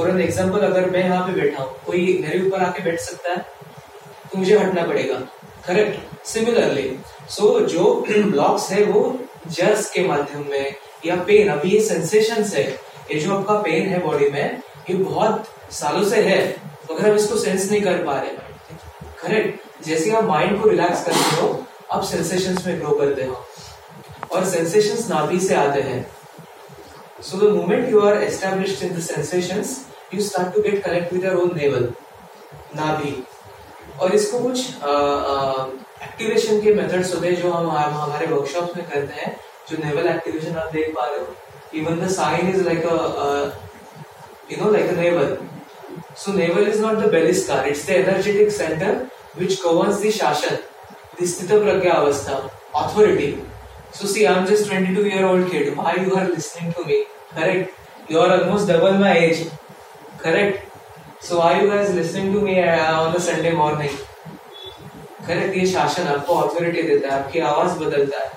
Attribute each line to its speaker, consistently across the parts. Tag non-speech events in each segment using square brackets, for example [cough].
Speaker 1: For an example अगर मैं यहाँ पे बैठा हूँ, कोई मेरे ऊपर आके बैठ सकता है तो मुझे हटना पड़ेगा। करेक्ट सिमिलरली सो जो [clears throat] ब्लॉक्स है वो जर्स के माध्यम में, या पेन अभी ये सेंसेशन है, ये जो आपका पेन है बॉडी में, ये बहुत सालों से है, मगर हम इसको सेंस नहीं कर पा रहे। करेक्ट जैसे आप माइंड को रिलैक्स करते हो, आप सेंसेशन में ग्रो करते हो। और सेंसेशन नाभि से आते हैं। So the moment you are established in the sensations you start to get connect with own navel ना भी और इसको कुछ एक्टिवेशन के मेथड्स होते हैं जो हम हमारे वर्कशॉप में करते हैं, जो नेवल एक्टिवेशन आप देख पा रहे हो. Even the sign is like you know like navel so navel is not the belly's core it's the energetic centre which governs the शासन स्थित प्रज्ञा अवस्था authority so see I am just twenty two year old kid you are listening to me correct you are almost double my age correct. So I you guys listening to me uh, on a sunday morning? Correct ये शासन आपको authority देता है आपकी आवाज़ बदलता है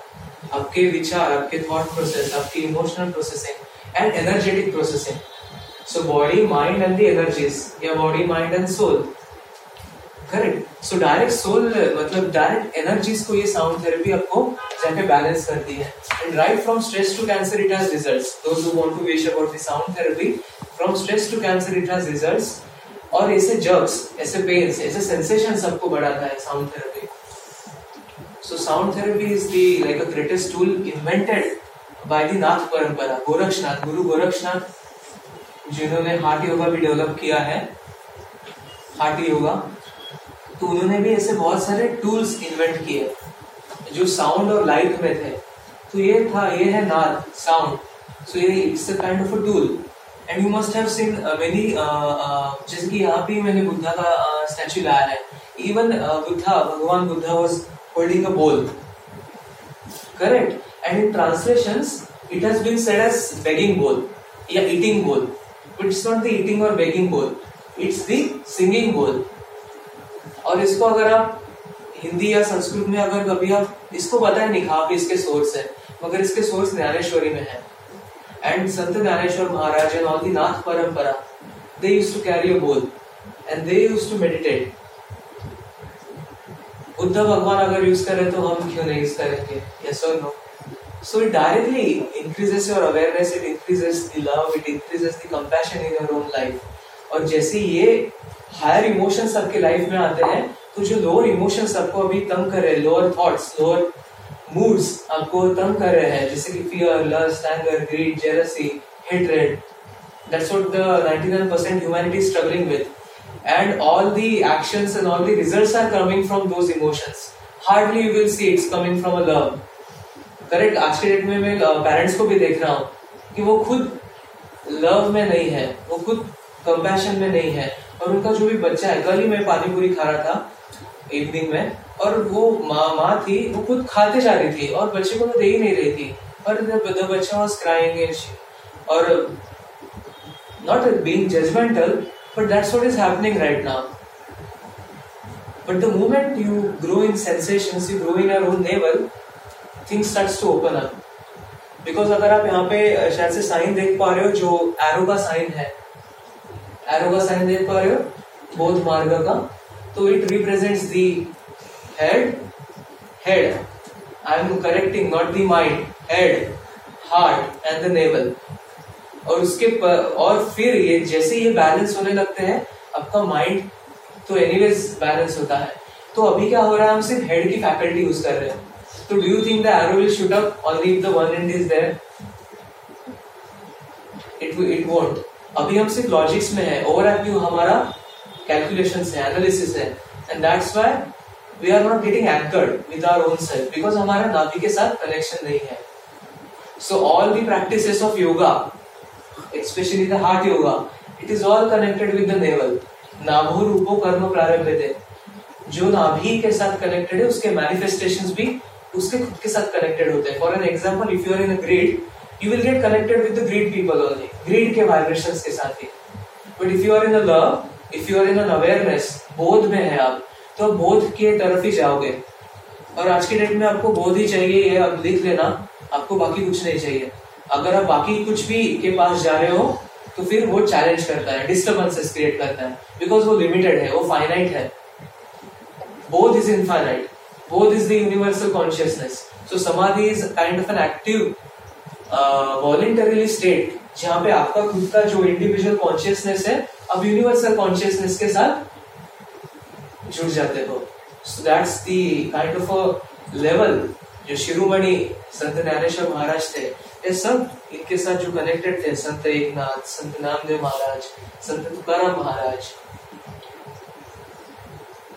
Speaker 1: आपके विचार आपके थॉट प्रोसेस आपकी emotional processing and energetic processing so body mind and the energies या body mind and soul correct so direct soul मतलब डायरेक्ट एनर्जीज को ये साउंड थेरेपी आपको जाके बैलेंस करती है. And right from stress to cancer it has results those who want to wish about the sound therapy from stress to cancer it has results और ऐसे jerks ऐसे pains ऐसे सेंसेशन सबको बढ़ाता है sound therapy so sound therapy is the like a greatest tool invented by the Nath परंपरा गोरक्षनाथ गुरु गोरक्षनाथ जिन्होंने heart yoga भी डेवलप किया है. हार्ट योगा तो उन्होंने भी ऐसे बहुत सारे टूल्स इन्वेंट किए जो साउंड और लाइट में थे। तो ये था ये है नाद साउंड सो ये it's a kind of a tool and you must have seen many जैसे कि यहाँ भी मैंने बुद्धा का स्टैचू uh, लाया है। इवन बुद्धा भगवान Buddha was holding a bowl correct and in translations it has been said as begging bowl या eating bowl it's not the eating और begging bowl it's the singing bowl और इसको अगर आप हिंदी या संस्कृत में अगर कभी आप इसको पता है आप इसके सोर्स है मगर इसके सोर्स ज्ञानेश्वरी में है। And Sant Ganeshwar Maharaj and all the Nath Parampara, they used to carry a bowl and they used to meditate. Buddha भगवान अगर यूज़ करें तो हम क्यों नहीं यूज़ करेंगे? यस और no so it directly increases your awareness it increases the love it increases the compassion in your own life और जैसे ये हायर इमोशंस आपके लाइफ में आते हैं तो जो लोअर इमोशंस आपको अभी तंग कर रहे हैं लोअर थॉट्स लोअर मूड्स आपको तंग कर रहे हैं, जैसे कि fear lust anger greed jealousy hatred that's what the 99% humanity is struggling with and all the actions and all the results are coming from those emotions. Hardly you will see it's coming from a love. Correct आज के date में मैं parents को भी देख रहा हूँ कि वो खुद लव में नहीं है, वो खुद कंपैशन में नहीं है। और उनका जो भी बच्चा है कल ही मैं पानी पूरी खा रहा था इवनिंग में और वो माँ माँ थी वो खुद खाते जा रही थी और बच्चे को तो दे ही नहीं रही थी। और द बच्चा वाज क्राइंग और not being judgmental but that's what is happening right now But the moment you grow in sensations, you grow in your own navel, things starts to open up. Because अगर आप यहाँ पे शायद से sign देख पा रहे हो जो एरो का साइन है एरो का साइन देख पा रहे हो? बौद्ध मार्ग का तो it represents the head head. I am correcting, not the mind, head, heart and the navel. और उसके पर और फिर ये, जैसे ये बैलेंस होने लगते हैं, आपका माइंड तो एनीवेज बैलेंस होता है। तो अभी क्या हो रहा है, हम सिर्फ़ हेड की फैकल्टी यूज़ कर रहे हैं। तो do you think the arrow will shoot up only if the one end is there it it won't अभी हम सिर्फ़ लॉजिक्स में है ओवर व्यू हमारा कैलकुलेशंस है एनालिसिस है and that's why we are not getting anchored with our own self because हमारा नाभि के साथ कनेक्शन नहीं है। So all the practices of yoga especially the heart yoga, it is all connected with the navel. नाभो रूपो कर्म प्रारंभ जो नाभि के साथ कनेक्टेड है, उसके मैनिफेस्टेशंस भी उसके खुद के साथ कनेक्टेड होते हैं। For an example if you are in a grid you will get connected with the grid people only grid के वाइब्रेशंस के साथ ही. But if you are in a love if you are in an awareness बोध में है आप तो बोध के तरफ़ ही जाओगे. और आज की डेट में आपको बोध ही चाहिए, ये अब लिख लेना. आपको बाकी कुछ नहीं चाहिए. अगर आप बाकी कुछ भी के पास जा रहे हो तो फिर वो चैलेंज करता है डिस्टर्बेंसेस क्रिएट करता है. बिकॉज़ वो लिमिटेड है, वो फाइनाइट है. both is infinite. both is the universal consciousness. So samadhi is kind of an active uh, state जहाँ पे आपका खुद का जो इंडिविजुअल कॉन्शियसनेस है अब यूनिवर्सल कॉन्शियसनेस के साथ जुड़ जाते हो so that's the kind of a level जो शिरोमणि संत ज्ञानेश्वर महाराज थे ये सब इनके साथ जो कनेक्टेड थे संत Eknath Sant Namdev Maharaj Sant Tukaram Maharaj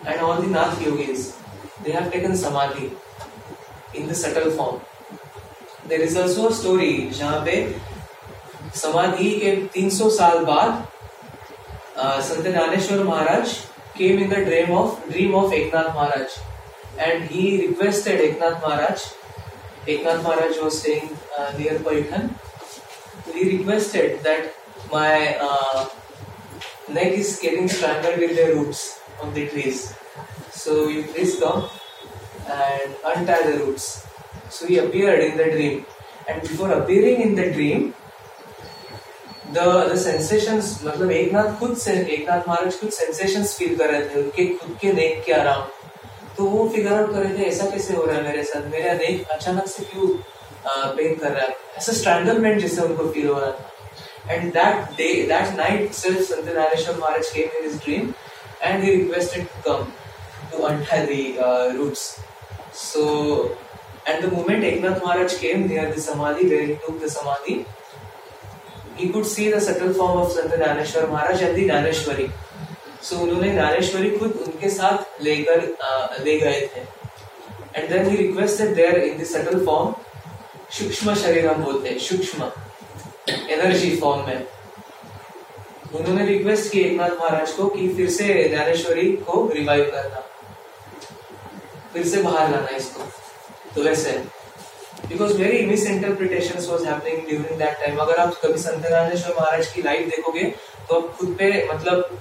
Speaker 1: and all the Nath yogis, they have taken samadhi in the subtle form. There is also story जहाँ पे समाधि के 300 साल बाद Sant Dnyaneshwar Maharaj came in the dream of dream of Eknath Maharaj and he requested Eknath Maharaj Eknath Maharaj was staying near Paithan he requested that my neck is getting strangle with the roots of the trees so you please come and untie the roots So he appeared in the dream. And before appearing in the dream, the the sensations मतलब एक नाथ खुद से एक नाथ महाराज खुद sensations feel कर रहे थे उनके खुद के नेक के अराउंड तो वो फिगर आउट कर रहे थे ऐसा कैसे हो रहा है मेरे साथ मेरा नेक अचानक से क्यों पेन कर रहा है ऐसा स्ट्रैंगलमेंट जैसे उनको फील हो रहा था and that day that night सिर्फ़ Sant Nareshwar Maharaj came in his dream and he requested to come to untie the uh, roots. And the moment Eknath Maharaj came near the samadhi where he took the samadhi he could see the subtle form of Sant Dnyaneshwar Maharaj and the Dnyaneshwari so उन्होंने ज्ञानेश्वरी खुद उनके साथ लेकर ले गए थे। And then he requested there in the subtle form सूक्ष्म शरीर हम बोलते हैं, सूक्ष्म एनर्जी फॉर्म में। उन्होंने रिक्वेस्ट की एकनाथ महाराज को कि फिर से ज्ञानेश्वरी को रिवाइव करना। फिर से बाहर लाना इसको। तो वैसे because very misinterpretation was happening during that time अगर आप कभी संत महाराज की लाइफ देखोगे तो आप खुद पे मतलब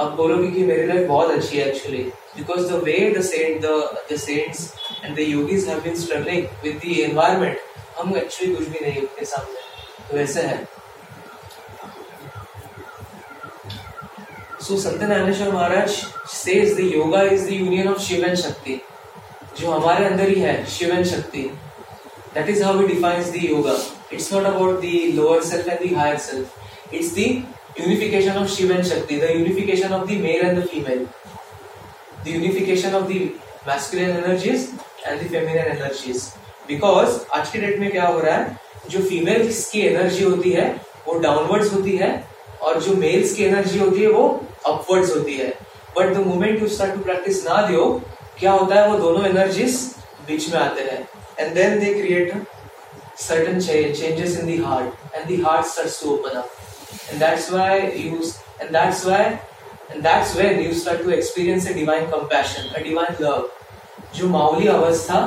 Speaker 1: आप बोलोगे कि मेरी लाइफ बहुत अच्छी है actually because the way the saint the saints and the yogis have been struggling with the environment हम एक्चुअली कुछ भी नहीं उनके सामने. तो वैसे है. So Sant Dnyaneshwar Maharaj says the yoga is the union of Shiva and Shakti जो हमारे अंदर ही है Shiva and Shakti. That is how we defines the yoga it's not about the lower self and the higher self it's the unification of Shiva and Shakti, the unification of the male and the female, the unification of the masculine energies and the feminine energies. Because आज के date में क्या हो रहा है? जो females की energy होती है वो डाउनवर्ड्स होती है और जो मेल्स की एनर्जी होती है वो अपवर्ड्स होती है. But the moment you start to practice ना दियो क्या होता है, वो दोनों एनर्जीज बीच में आते हैं। And then they create certain changes in the heart and the heart start to open up and that's why you and that's why and that's when you start to experience a divine compassion a divine love जो माउली अवस्था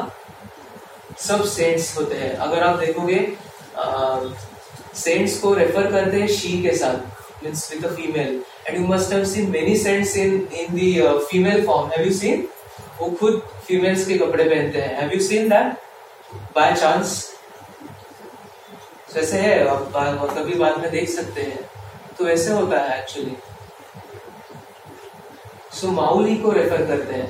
Speaker 1: सब saints होते हैं। अगर आप देखोगे saints को refer करते हैं शी के साथ means with a female and you must have seen many saints in in the female form have you seen वो खुद फीमेल्स के कपड़े पहनते हैं। Have you seen that by chance वैसे है, आप कभी बाद में देख सकते हैं। तो ऐसे होता है एक्चुअली सो माउली को रेफर करते हैं।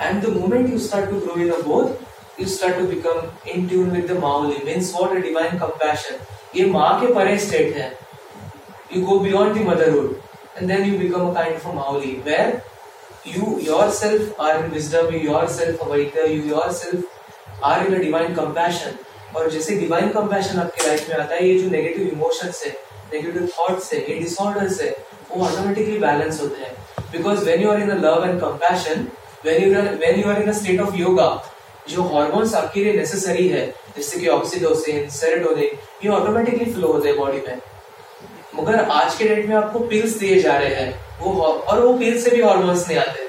Speaker 1: And the moment you start to grow in a both you start to become in tune with the Mauli means what a divine compassion ये माँ के परे स्टेट है। You go the motherhood, and then you become a kind of a Mauli where you yourself are in wisdom, you yourself awaken, you yourself are in a divine compassion. और जैसे divine compassion आपके life में आता है ये जो negative emotions है negative thoughts है ये डिसऑर्डर्स है वो ऑटोमेटिकली बैलेंस होते हैं because when you are in love and compassion when you when you are in state of yoga जो हॉर्मोन्स आपके लिए नेसेसरी है जैसे कि ऑक्सीडोसिन सेरेटोनिन ये ऑटोमेटिकली फ्लो होते हैं बॉडी में मगर आज के डेट में आपको पिल्स दिए जा रहे हैं। वो और वो पिल्स से भी हॉर्मोन्स नहीं आते।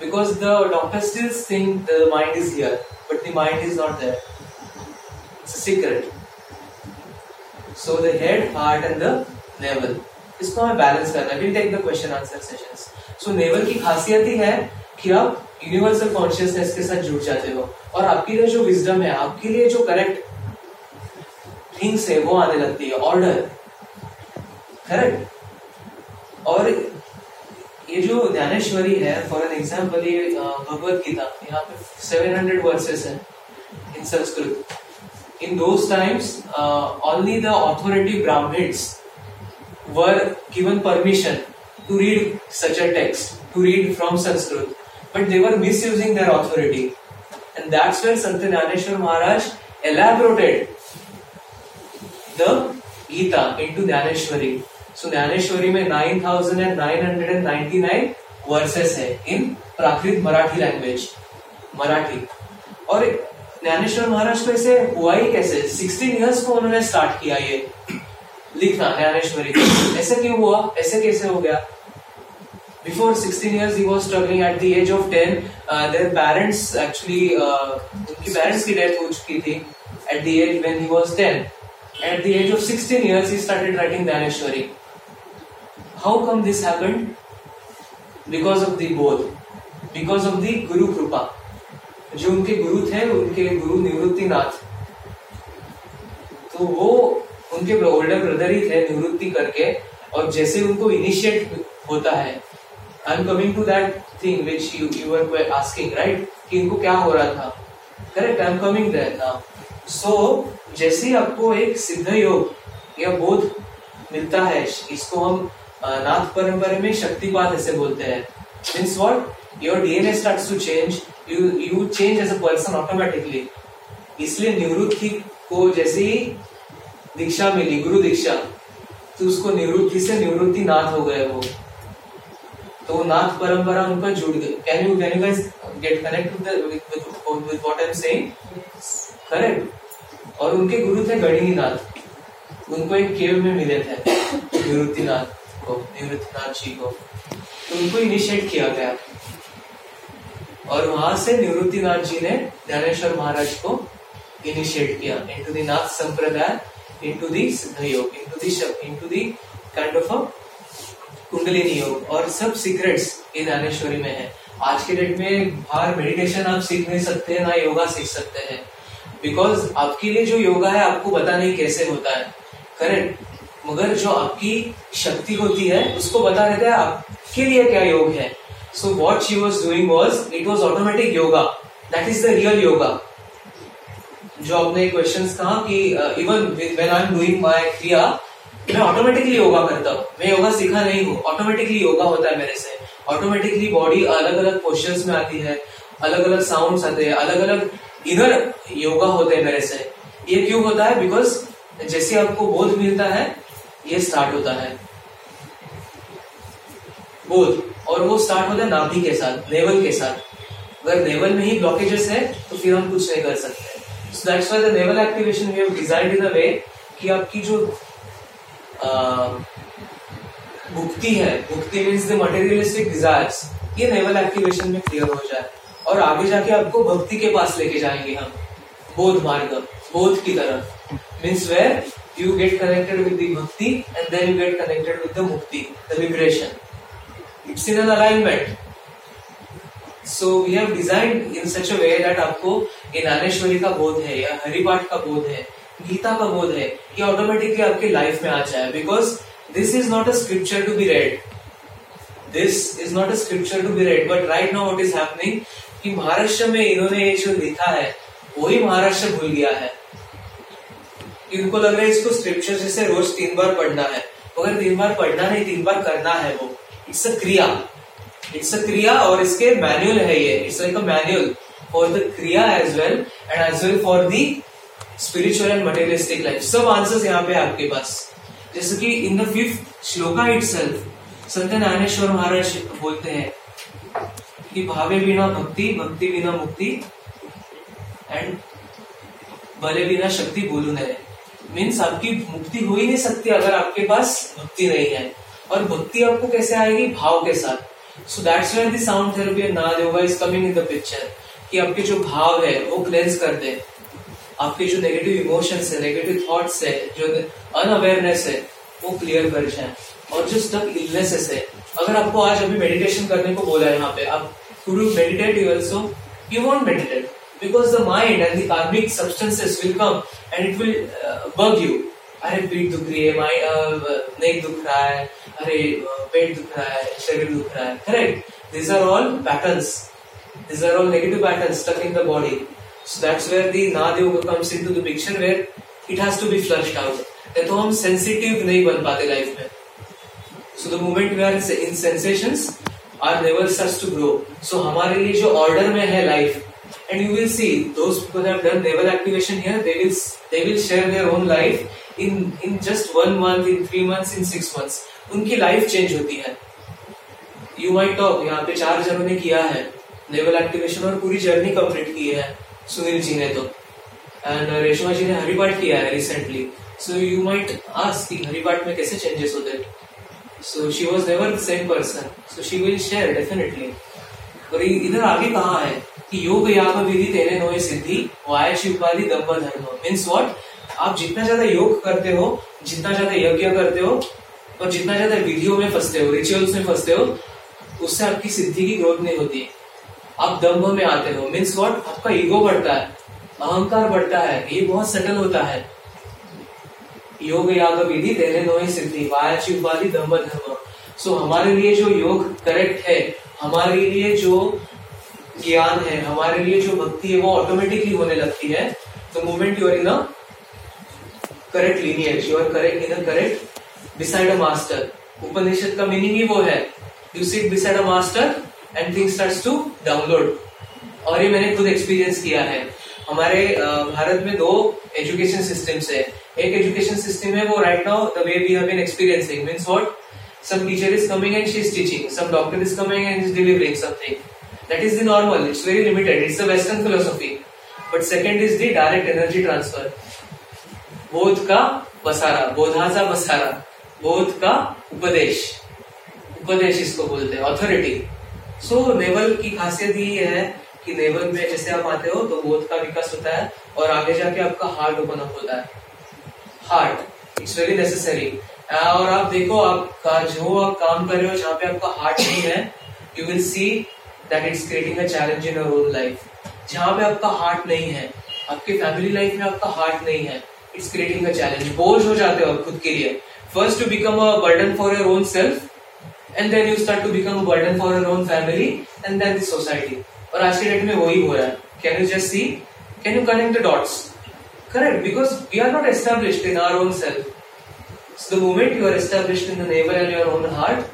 Speaker 1: Because the doctor still think the mind is here but the mind is not there it's a secret so the head heart and the navel इसको हमें बैलेंस करना है। Will take the question answer sessions so navel की खासियत ही है कि आप यूनिवर्सल कॉन्शियसनेस के साथ जुड़ जाते हो। और आपके लिए जो विजडम है, आपके लिए जो करेक्ट थिंग्स है, वो आने लगती है। ऑर्डर करेक्ट और ये जो ज्ञानेश्वरी है फॉर एन एग्ज़ाम्पल ये भगवत गीता, यहाँ पे 700 वर्सेस है in Sanskrit in those times only the authority Brahmins were given permission to read such a text to read from Sanskrit but they were misusing their authority and that's where Sant Dnyaneshwar Maharaj elaborated the Gita into Dhaneshwari. So Dnyaneshwari में nine thousand and nine hundred and ninety nine verses है इन Prakrit Marathi language Marathi. और ज्ञानेश्वर महाराज को ऐसे हुआ ही कैसे? Sixteen years को उन्होंने स्टार्ट किया ये। लिखना ज्ञानेश्वरी ऐसे क्यों हुआ? ऐसे कैसे हो गया? Before sixteen years he was struggling at the age of ten their parents actually उनकी पेरेंट्स की डेथ हो चुकी थी at the age when he was ten at the age of sixteen years he started writing Dnyaneshwari. How come this happened? Because of the both. Because of the गुरु कृपा जो उनके गुरु थे, उनके गुरु निवृत्ति तो वो उनके ओल्डर ब्रदर ही थे, निवृत्ति करके, और जैसे उनको इनिशिएट होता है I am coming to that thing which you you are asking right कि इनको क्या हो रहा था? Correct I am coming there now so जैसे आपको एक सिद्ध योग या बोध मिलता है, इसको हम नाथ परंपरा में शक्तिपात ऐसे बोलते हैं। Means what your DNA start to change you you change as a person automatically इसलिए निवृत्ति को जैसे ही दीक्षा मिली गुरु दीक्षा तो उसको निवृत्ति से निवृत्ति नाथ हो गए वो। तो नाथ परंपरा उनका जुड़ गए can you can you guys get connect with with what I am saying correct और उनके गुरु थे गणिनी नाथ उनको एक केव में मिले थे निवृत्ति नाथ को निवृत्तिनाथ जी को। उनको इनिशिएट किया गया। और वहाँ से निवृत्तिनाथ जी ने ज्ञानेश्वर महाराज को इनिशिएट किया। इनटू द नाथ संप्रदाय into the Siddha yoga into the into the kind of kundalini yoga और सब सीक्रेट्स इन ज्ञानेश्वरी में है। आज के डेट में बाहर मेडिटेशन आप सीख नहीं सकते, ना योगा सीख सकते हैं। बिकॉज़ आपके लिए जो योगा है, आपको पता नहीं कैसे होता है। करेक्ट मगर जो आपकी शक्ति होती है, उसको बता देता है आपके लिए क्या योग है। So what she was doing was it was automatic yoga that is the real yoga जो आपने क्वेश्चन कहा कि even when I am doing my kriya मैं ऑटोमेटिकली योगा करता हूँ। मैं योगा सीखा नहीं हूँ। ऑटोमेटिकली योगा होता है मेरे से। ऑटोमेटिकली बॉडी अलग अलग पोस्टर्स में आती है। अलग अलग साउंड्स आते हैं। अलग अलग इधर योगा होते हैं मेरे से। ये क्यों होता है? बिकॉज़ जैसे आपको बोध मिलता है ये स्टार्ट होता है। बोध और वो स्टार्ट होता है नाभि के साथ नेवल के साथ। अगर नेवल में ही ब्लॉकेजेस है तो फिर हम कुछ नहीं कर सकते। So that's why the navel activation we have designed in a way कि आपकी जो भुक्ति है, bhukti means the materialistic desires ये नेवल एक्टिवेशन में क्लियर हो जाए। और आगे जाके आपको भक्ति के पास लेके जाएँगे हम। बोध मार्ग बोध की तरफ़। Means where you get connected with the bhakti and then you get connected with the mukti, the liberation. It's in an alignment. So we have designed in such a way that आपको ज्ञानेश्वरी का बोध है या हरिपाठ का बोध है गीता का बोध है ये ऑटोमेटिकली आपके लाइफ में आ जाए because this is not a scripture to be read this is not a scripture to be read but right now what is happening कि महाराष्ट्र में इन्होंने ये जो लिखा है वही महाराष्ट्र भूल गया है इनको लग रहा है इसको स्क्रिप्चर जैसे रोज तीन बार पढ़ना है। मगर तीन बार पढ़ना नहीं, तीन बार करना है वो। इट्स अ क्रिया इट्स अ क्रिया और इसके मैनुअल है ये। It's like a manual for the kriya as well and as well for the spiritual and materialistic life सब आंसर्स यहाँ पे आपके पास। जैसे कि in the fifth shloka itself Sant Dnyaneshwar Maharaj बोलते हैं कि भावे बिना भक्ति भक्ति बिना मुक्ति एंड भले बिना शक्ति बोलू नहीं मीन्स आपकी मुक्ति हो ही नहीं सकती अगर आपके पास भक्ति नहीं है। और भक्ति आपको कैसे आएगी? भाव के साथ। So that's where the sound therapy and nada yoga is coming in the picture कि आपके जो भाव है, वो क्लेंस कर दे। आपके जो नेगेटिव इमोशंस है नेगेटिव थॉट्स है, जो अनअवेयरनेस है, वो क्लियर कर जाए। और जो स्टक इलनेसेस है, अगर आपको आज अभी मेडिटेशन करने को बोला है यहाँ पे, आप to do meditate you also you want meditate because the mind and the karmic substances will come and it will uh, bug you. अरे पीठ दुख रही है माई नेक दुख रहा है अरे पेट दुख रहा है शरीर दुख रहा है। Correct this are all patterns this are all negative patterns stuck in the body so that's where the nada yoga comes into the picture where it has to be flushed out तो हम sensitive नहीं बन पाते life में। So the moment we are in sensations are level starts to grow so हमारे लिए जो order में है life and you will see those people have done naval activation here they will they will share their own life in in just one month in three months in six months उनकी life change होती है you might talk यहाँ पे चार जनों ने किया है नेवल एक्टिवेशन और पूरी जर्नी कंप्लीट की है सुनील जी ने तो एंड रेशमा जी ने हरिपाठ किया है recently so you might ask कि हरिपाठ में कैसे चेंजेस होते हैं so she was never the same person so she will share definitely और इधर आगे कहा है कि योग याग विधि तेरे नोए सिद्धि, वाय शिवपाली दम्भ धर्म। मीन्स वॉट आप जितना ज़्यादा योग करते हो, जितना ज़्यादा यज्ञ करते हो, और जितना ज़्यादा विधियों में फंसते हो रिचुअल्स में फंसते हो, उससे आपकी सिद्धि की ग्रोथ नहीं होती। आप दम्भ में आते हो। मीन्स वॉट आपका ईगो बढ़ता है, अहंकार बढ़ता है, ये बहुत सटल होता है। योग याग विधि तेरे नोए सिद्धि, वाया शिवपाली दम्भ धर्म। सो हमारे लिए जो योग करेक्ट है, हमारे लिए जो ज्ञान है, हमारे लिए जो भक्ति है, वो ऑटोमेटिकली होने लगती है। The moment you are in a correct lineage you are correct in a correct beside a master Upanishad का मीनिंग ही वो है। You sit beside a master and thing starts to download और ये मैंने खुद एक्सपीरियंस किया है। हमारे भारत में दो एजुकेशन सिस्टम्स है। एक एजुकेशन सिस्टम है वो right now the way we have been experiencing means what some teacher is coming and she is teaching some doctor is coming and is delivering something that is the normal it's very limited it's the western philosophy but second is the direct energy transfer बोध का बसारा बोधाचा बसारा बोध का उपदेश उपदेश इसको बोलते हैं authority सो navel की खासियत ये है कि नेवल में जैसे आप आते हो तो बोध का विकास होता है और आगे जाके आपका हार्ट ओपन अप होता है हार्ट इट्स वेरी नेसेसरी और आप देखो, आप जो आप काम कर रहे हो, जहाँ पे आपका हार्ट नहीं है you will see that it's creating a challenge in your own life जहाँ पे आपका हार्ट नहीं है, आपके फैमिली लाइफ में आपका हार्ट नहीं है इट्स क्रिएटिंग अ चैलेंज बोझ हो जाते हो खुद के लिए. First to become a burden for your own self and then you start to become a burden for your own family and then the society और आज के डेट में वही हो रहा है. Can you just see can you connect the dots correct because we are not established in our own self So the moment you are established in the navel and your own heart,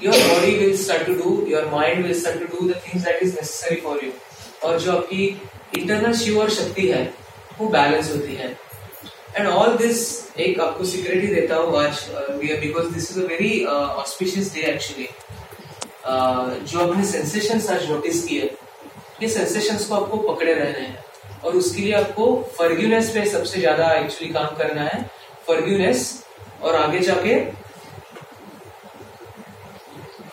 Speaker 1: your body will start to do, your mind will start to do the things that is necessary for you. और जो आपकी internal Shiva और शक्ति है वो balance होती है। And all this एक आपको सिक्योरिटी देता हूँ आज because this is a very auspicious day actually जो अपने सेंसेशन आज नोटिस किए ये सेंसेशंस को आपको पकड़े रहने हैं। और उसके लिए आपको फर्ग्यूनेस पे सबसे ज़्यादा एक्चुअली काम करना है। फर्ग्यूनेस और आगे जाके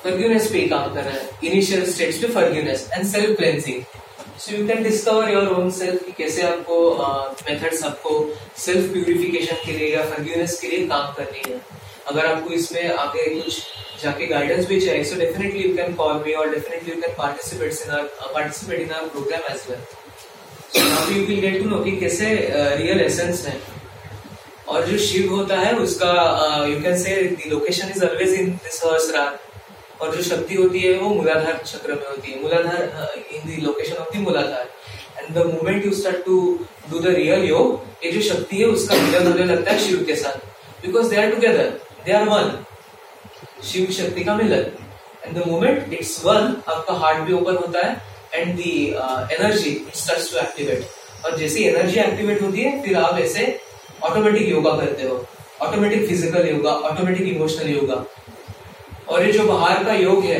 Speaker 1: फर्ग्यूनेस पे काम कर रहा है। इनिशियल स्टेज पे forgiveness and self cleansing so you can discover your own self कि कैसे आपको मेथड्स uh, आपको सेल्फ प्यूरिफिकेशन के लिए या फर्ग्यूनेस के लिए काम करनी है। अगर आपको इसमें आगे कुछ जाके गाइडेंस भी चाहिए so definitely you can call me और definitely you can participate in our participate in our program as well so now you will get to know कि कैसे रियल uh, एसेंस है। और जो शिव होता है, उसका you can say location is always in sahasrara और जो शक्ति होती है, वो मूलाधार चक्र में होती है। मूलाधार इन दी location of the muladhara. And the moment you start to do the real yoga ये जो शक्ति है, उसका मिलन होने लगता है शिव के साथ. Because they are together they are one Shiva Shakti का मिलन. And the moment it's one आपका हार्ट भी ओपन होता है and the energy it starts to activate और जैसे एनर्जी एक्टिवेट होती है, फिर आप ऐसे ऑटोमेटिक योगा करते हो। Automatic physical yoga automatic emotional yoga और ये जो बाहर का योग है,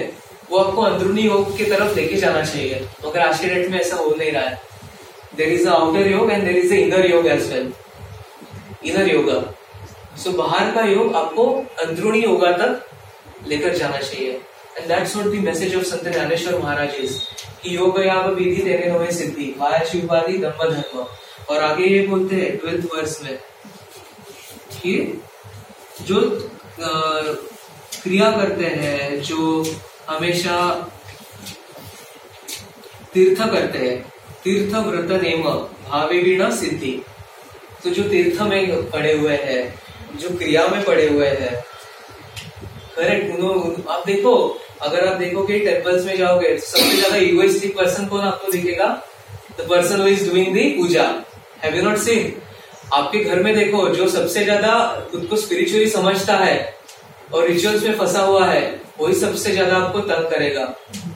Speaker 1: वो आपको अंदरूनी योग की तरफ़ लेके जाना चाहिए। मगर आज के डेट में ऐसा हो नहीं रहा है। There is outer yoga and there is inner yoga as well inner yoga सो बाहर का योग आपको अंदरूनी योगा तक लेकर जाना चाहिए। That's what the message of Sant Dnyaneshwar Maharaj is कि योग या विधि देने हुए सिद्धि। वाया शिववादी धम्म धर्म और आगे ये बोलते हैं ट्वेल्थ वर्स में, कि जो क्रिया करते हैं, जो हमेशा तीर्थ करते हैं, तीर्थ व्रत नेम भावे भी न सिद्धि। तो जो तीर्थ में पड़े हुए हैं, जो क्रिया में पड़े हुए हैं करेक्ट आप देखो, अगर आप देखोगे टेम्पल्स में जाओगे, सबसे ज़्यादा इगोइस्टिक पर्सन कौन आपको दिखेगा? The person who is doing the puja. Have you not seen आपके घर में देखो, जो सबसे ज़्यादा खुद को स्पिरिचुअली समझता है और रिचुअल्स में फंसा हुआ है, वही सबसे ज़्यादा आपको तंग करेगा।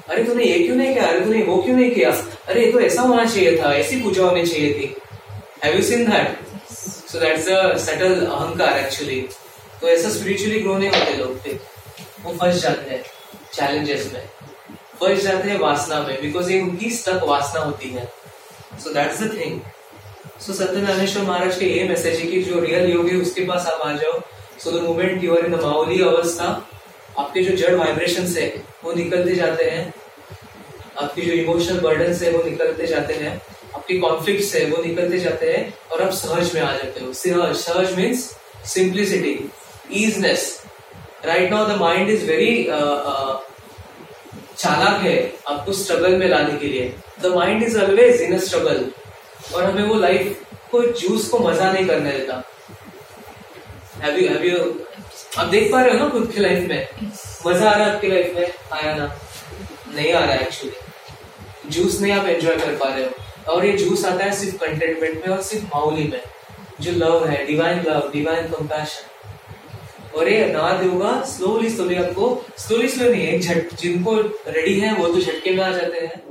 Speaker 1: अरे तूने ये क्यों नहीं किया? अरे तूने वो क्यों नहीं किया? अरे ये तो ऐसा होना चाहिए था, ऐसी पूजा होनी चाहिए थी। Have you seen that so that's a subtle ahankar actually तो ऐसा स्पिरिचुअली ग्रो नहीं होते लोग थे वो फंस जाते हैं चैलेंजेस में। फंस जाते हैं वासना में बिकॉज़ ये उनकी स्टक वासना होती है। So that's the thing so Satyanarayaneshwar Maharaj के ये मैसेज है कि जो रियल योग उसके पास आप आ जाओ so the moment you are in the Mauli avastha आपके जो जड़ वाइब्रेशन है वो निकलते जाते हैं आपकी जो इमोशनल बर्डन है वो निकलते जाते हैं आपके कॉन्फ्लिक्ट है वो निकलते जाते हैं और आप सहज में आ जाते हो सहज सहज means simplicity easiness right now the mind is very चालाक है आपको स्ट्रगल में लाने के लिए। The mind is always in a struggle और हमें वो लाइफ को जूस को मज़ा नहीं करने देता। Have you, have you, आप देख पा रहे हो ना खुद की लाइफ में? मज़ा आ रहा है आपकी लाइफ में? आया ना? नहीं आ रहा है एक्चुअली जूस नहीं आप एंजॉय कर पा रहे हो। और ये जूस आता है सिर्फ़ कंटेनमेंट में और सिर्फ़ माहौली में जो लव है डिवाइन लव डिवाइन कंपैशन और ये नाद होगा स्लोली स्लोली आपको स्लोली स्लो नहीं है झट जिनको रेडी है वो तो झटके में आ जाते हैं।